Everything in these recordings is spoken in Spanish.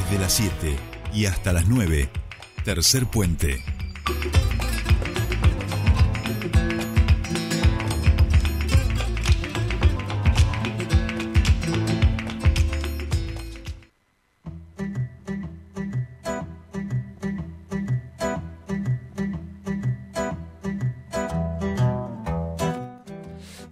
Desde las 7 y hasta las 9, tercer puente.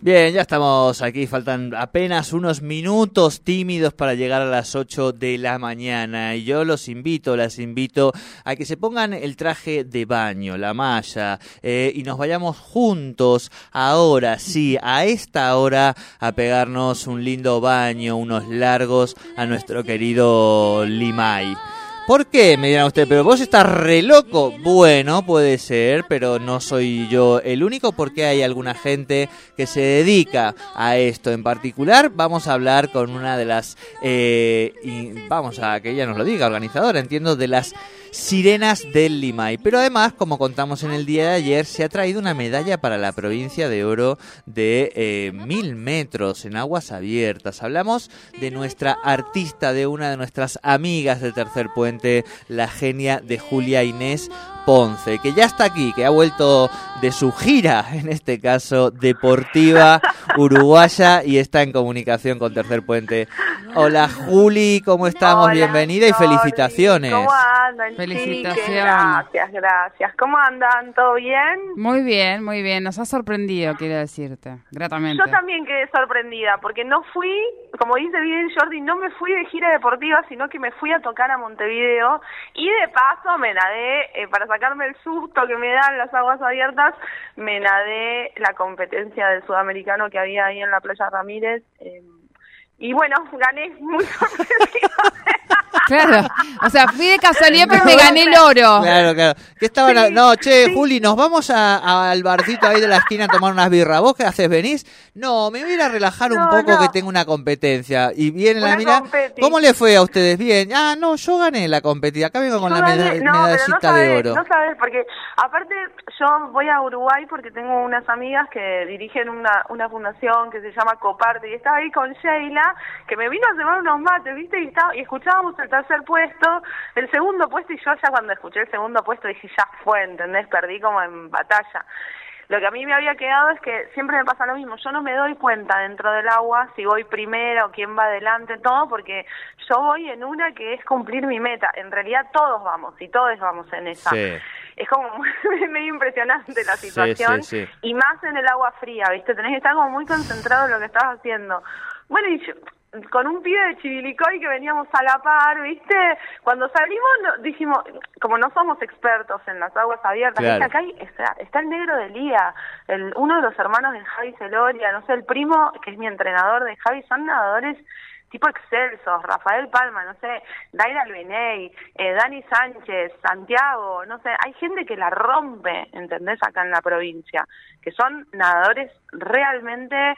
Bien, ya estamos aquí, faltan apenas unos minutos tímidos para llegar a las 8 de la mañana y yo los invito, las invito a que se pongan el traje de baño, la malla eh, y nos vayamos juntos ahora, sí, a esta hora a pegarnos un lindo baño, unos largos a nuestro querido Limay. ¿Por qué? Me dirán ustedes, pero vos estás re loco. Bueno, puede ser, pero no soy yo el único porque hay alguna gente que se dedica a esto en particular. Vamos a hablar con una de las, eh, vamos a que ella nos lo diga, organizadora, entiendo, de las Sirenas del Limay. Pero además, como contamos en el día de ayer, se ha traído una medalla para la provincia de oro de eh, mil metros en aguas abiertas. Hablamos de nuestra artista, de una de nuestras amigas de Tercer Puente, la genia de Julia Inés Ponce, que ya está aquí, que ha vuelto de su gira, en este caso deportiva uruguaya, y está en comunicación con Tercer Puente. Hola Juli, ¿cómo estamos? Bienvenida y felicitaciones. ¿Cómo andan? Felicitaciones. Gracias, gracias. ¿Cómo andan? ¿Todo bien? Muy bien, muy bien. Nos ha sorprendido, quiero decirte, gratamente. Yo también quedé sorprendida porque no fui, como dice bien Jordi, no me fui de gira deportiva, sino que me fui a tocar a Montevideo y de paso me nadé eh, para sacarme el susto que me dan las aguas abiertas, me nadé la competencia del sudamericano que había ahí en la playa Ramírez. Eh, y bueno, gané muy. Claro, o sea, fui de casualidad, pero me gané el oro. Claro, claro. ¿Qué estaban? Sí, no, che, sí. Juli, nos vamos a- al barcito ahí de la esquina a tomar unas birras. ¿Vos qué haces? ¿Venís? No, me voy a ir a relajar un poco no. que tengo una competencia. Y viene la mira. competi. ¿Cómo le fue a ustedes? Bien. Ah, no, yo gané la competición. Acá vengo con Yo la gané- meda- no, medallita sabes, de oro. No sabes, porque aparte yo voy a Uruguay porque tengo unas amigas que dirigen una, una fundación que se llama Coparte y estaba ahí con Sheila, que me vino a llevar unos mates, ¿viste? Y, estaba, y escuchábamos el tercer puesto, el segundo puesto, y yo ya cuando escuché el segundo puesto dije, ya fue, ¿entendés? Perdí como en batalla. Lo que a mí me había quedado es que siempre me pasa lo mismo, yo no me doy cuenta dentro del agua si voy primero o quién va adelante, todo, porque yo voy en una que es cumplir mi meta. En realidad todos vamos y todos vamos en esa. Sí. Es como muy- medio impresionante la situación sí, sí. y más en el agua fría, ¿viste? Tenés que estar como muy concentrado en lo que estás haciendo. Bueno, y yo, con un pibe de Chibilicoy que veníamos a la par, ¿viste? Cuando salimos no- dijimos, como no somos expertos en las aguas abiertas, Claro. acá hay- está, está el negro de Lía, el, uno de los hermanos de Javi Celoria, no sé, el primo que es mi entrenador de Javi, son nadadores tipo excelsos, Rafael Palma, no sé, Daira Albiney, eh, Dani Sánchez, Santiago, no sé, hay gente que la rompe, ¿entendés? Acá en la provincia, que son nadadores realmente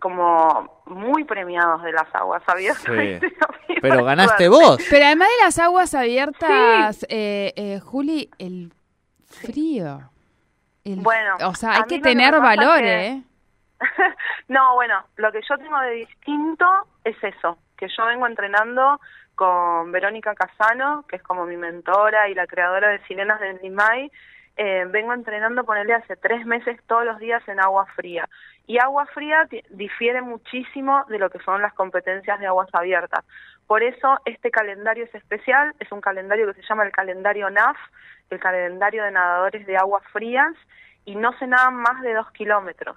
como muy premiados de las aguas abiertas. Pero ganaste suerte. vos. Pero además de las aguas abiertas, eh, eh, Juli, el frío. El- Bueno, o sea, hay que que tener pasa valor, que- ¿eh? no, bueno, lo que yo tengo de distinto es eso, que yo vengo entrenando con Verónica Casano, que es como mi mentora y la creadora de Sirenas del Limay. Eh, vengo entrenando, ponerle hace tres meses todos los días en agua fría. Y agua fría difiere muchísimo de lo que son las competencias de aguas abiertas. Por eso este calendario es especial, es un calendario que se llama el calendario NAF, el calendario de nadadores de aguas frías, y no se nadan más de dos kilómetros.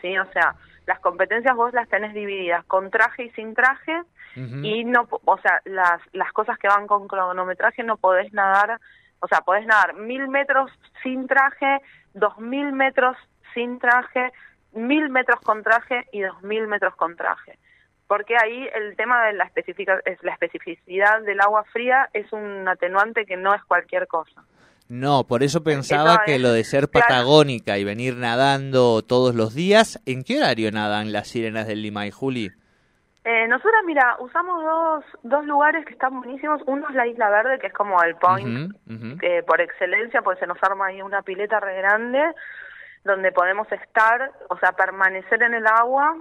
¿sí? O sea, las competencias vos las tenés divididas con traje y sin traje y no, o sea, las, las cosas que van con cronometraje no podés nadar, o sea, podés nadar mil metros sin traje, dos mil metros sin traje, mil metros con traje y dos mil metros con traje. Porque ahí el tema de la, especifica, es la especificidad del agua fría es un atenuante que no es cualquier cosa. No, por eso pensaba que lo de ser claro. patagónica y venir nadando todos los días, ¿en qué horario nadan las sirenas del Limay, Juli? Eh, nosotros, mira, usamos dos, dos lugares que están buenísimos. Uno es la Isla Verde, que es como el point que por excelencia, pues se nos arma ahí una pileta re grande donde podemos estar, o sea, permanecer en el agua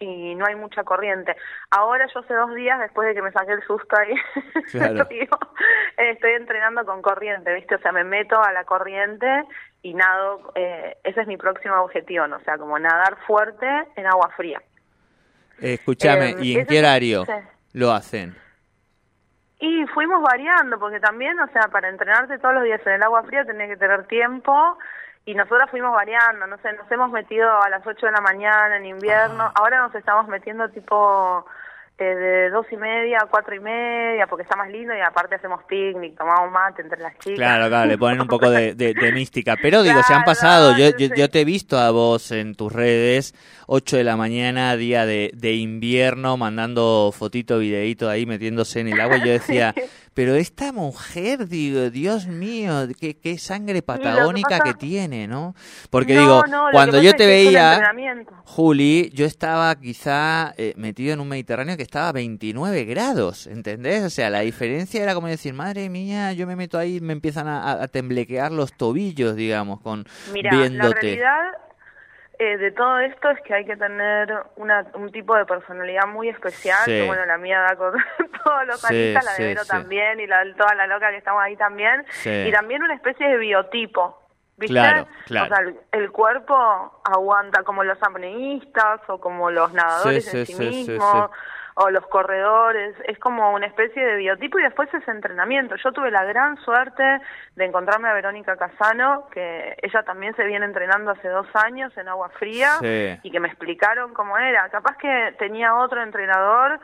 y no hay mucha corriente. Ahora yo hace dos días, después de que me saqué el susto ahí, estoy entrenando con corriente, ¿viste? O sea, me meto a la corriente y nado, eh, ese es mi próximo objetivo, ¿no? o sea, como nadar fuerte en agua fría. Escúchame, ¿y en qué horario lo hacen? Y fuimos variando, porque también, o sea, para entrenarte todos los días en el agua fría tenés que tener tiempo y nosotros fuimos variando, no sé, nos hemos metido a las 8 de la mañana en invierno, ah. ahora nos estamos metiendo tipo eh, de dos y media a cuatro y media, porque está más lindo y aparte hacemos picnic, tomamos mate entre las chicas. Claro, claro, le ponen un poco de, mística. Pero digo, se han pasado, yo, yo, te he visto a vos en tus redes, 8 de la mañana, día de, de invierno, mandando fotito, videito ahí, metiéndose en el agua. Y yo decía, pero esta mujer, digo, Dios mío, qué, qué sangre patagónica que, tiene, ¿no? Porque digo, cuando yo te veía, Juli, yo estaba quizá eh, metido en un Mediterráneo que estaba a 29 grados, ¿entendés? O sea, la diferencia era como decir, madre mía, yo me meto ahí y me empiezan a, temblequear los tobillos, digamos, con Mira, La realidad eh, de todo esto es que hay que tener una, un tipo de personalidad muy especial, que bueno, la mía da con todos los sí, la de Vero también, y la, toda la loca que estamos ahí también, y también una especie de biotipo, ¿viste? Claro, claro. O sea, el, cuerpo aguanta como los apneístas o como los nadadores en sí, mismos o los corredores, es como una especie de biotipo y después es entrenamiento. Yo tuve la gran suerte de encontrarme a Verónica Casano, que ella también se viene entrenando hace dos años en agua fría y que me explicaron cómo era. Capaz que tenía otro entrenador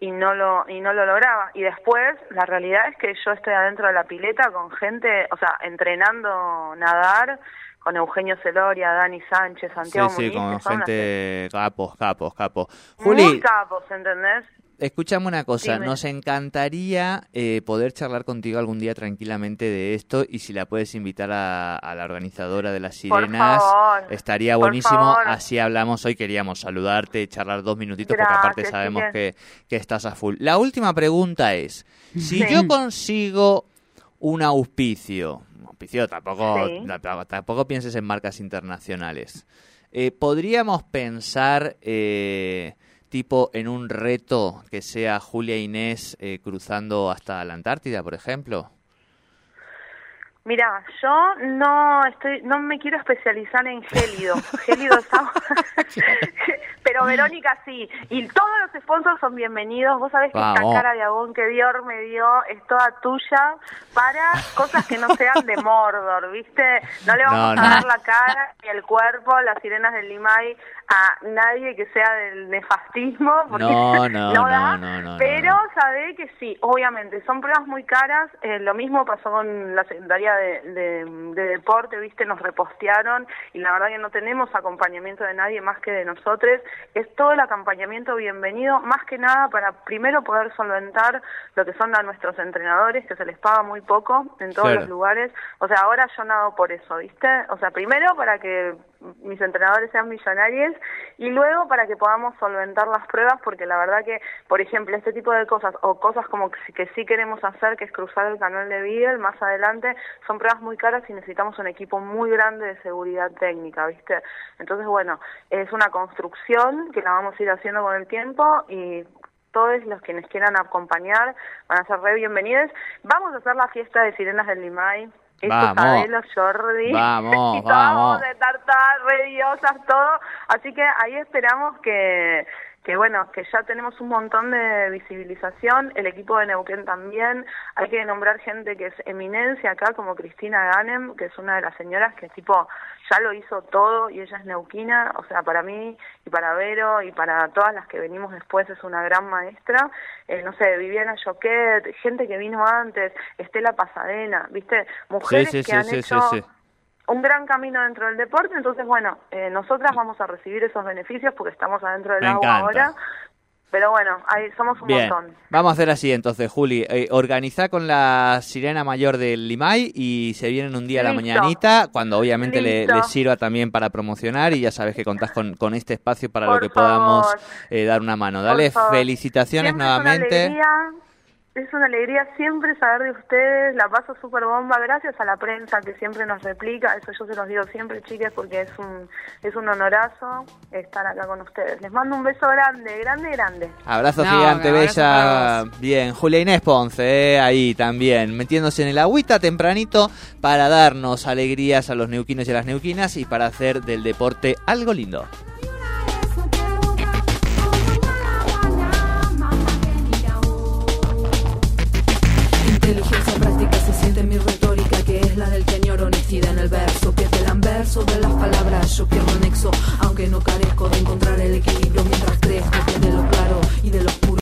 y no lo y no lo lograba y después la realidad es que yo estoy adentro de la pileta con gente o sea entrenando nadar con Eugenio Celoria, Dani Sánchez, Santiago sí, sí, con gente capos, capos, capos. Juli, Muy capos, ¿entendés? Escuchame una cosa, nos encantaría eh, poder charlar contigo algún día tranquilamente de esto y si la puedes invitar a, la organizadora de las sirenas, estaría buenísimo. Así hablamos hoy, queríamos saludarte, charlar dos minutitos porque aparte sabemos que, que, estás a full. La última pregunta es, si yo consigo un auspicio, tampoco, tampoco pienses en marcas internacionales, eh, ¿podríamos pensar... Eh, tipo en un reto que sea Julia Inés eh, cruzando hasta la Antártida, por ejemplo? Mira, yo no estoy, no me quiero especializar en gélido. gélido pero Verónica sí. Y todos los sponsors son bienvenidos. Vos sabés que esta cara de agón que Dior me dio es toda tuya para cosas que no sean de Mordor, ¿viste? No le vamos a dar la cara ni el cuerpo, las sirenas del Limay a nadie que sea del nefastismo. Porque no, no, no, no, Pero sabe que sí, obviamente, son pruebas muy caras. Eh, lo mismo pasó con la Secretaría de, Deporte, ¿viste? Nos repostearon y la verdad que no tenemos acompañamiento de nadie más que de nosotros. Es todo el acompañamiento bienvenido, más que nada para primero poder solventar lo que son a nuestros entrenadores, que se les paga muy poco en todos los lugares. O sea, ahora yo nado por eso, ¿viste? O sea, primero para que mis entrenadores sean millonarios y luego para que podamos solventar las pruebas porque la verdad que por ejemplo este tipo de cosas o cosas como que, sí queremos hacer que es cruzar el canal de Beagle más adelante son pruebas muy caras y necesitamos un equipo muy grande de seguridad técnica viste entonces bueno es una construcción que la vamos a ir haciendo con el tiempo y todos los que nos quieran acompañar van a ser re bienvenidos. Vamos a hacer la fiesta de sirenas del Limay vamos. Jordi. Vamos, y vamos. de tartar, rediosas, todo. Así que ahí esperamos que, que bueno, que ya tenemos un montón de visibilización, el equipo de Neuquén también, hay que nombrar gente que es eminencia acá, como Cristina Ganem, que es una de las señoras que tipo ya lo hizo todo y ella es neuquina, o sea, para mí y para Vero y para todas las que venimos después es una gran maestra, eh, no sé, Viviana Joquet, gente que vino antes, Estela Pasadena, viste, mujeres que han hecho un gran camino dentro del deporte, entonces bueno, eh, nosotras vamos a recibir esos beneficios porque estamos adentro del agua ahora, pero bueno, ahí somos un montón. Vamos a hacer así entonces, Juli. Eh, organiza con la sirena mayor del Limay y se vienen un día a la mañanita, cuando obviamente le, sirva también para promocionar y ya sabes que contás con, con este espacio para lo que podamos eh, dar una mano. Dale, felicitaciones nuevamente. es una alegría siempre saber de ustedes, la paso súper bomba, gracias a la prensa que siempre nos replica, eso yo se los digo siempre, chicas, porque es un, es un honorazo estar acá con ustedes. Les mando un beso grande, grande, grande. Abrazo No, gigante, bella. Bien, Julia Inés Ponce, eh, ahí también, metiéndose en el agüita tempranito para darnos alegrías a los neuquinos y a las neuquinas y para hacer del deporte algo lindo. Inteligencia práctica se siente mi retórica, que es la del señor honestidad en el verso. Pierde el anverso de las palabras, yo pierdo nexo, aunque no carezco de encontrar el equilibrio mientras crezco, que de lo claro y de lo oscuro.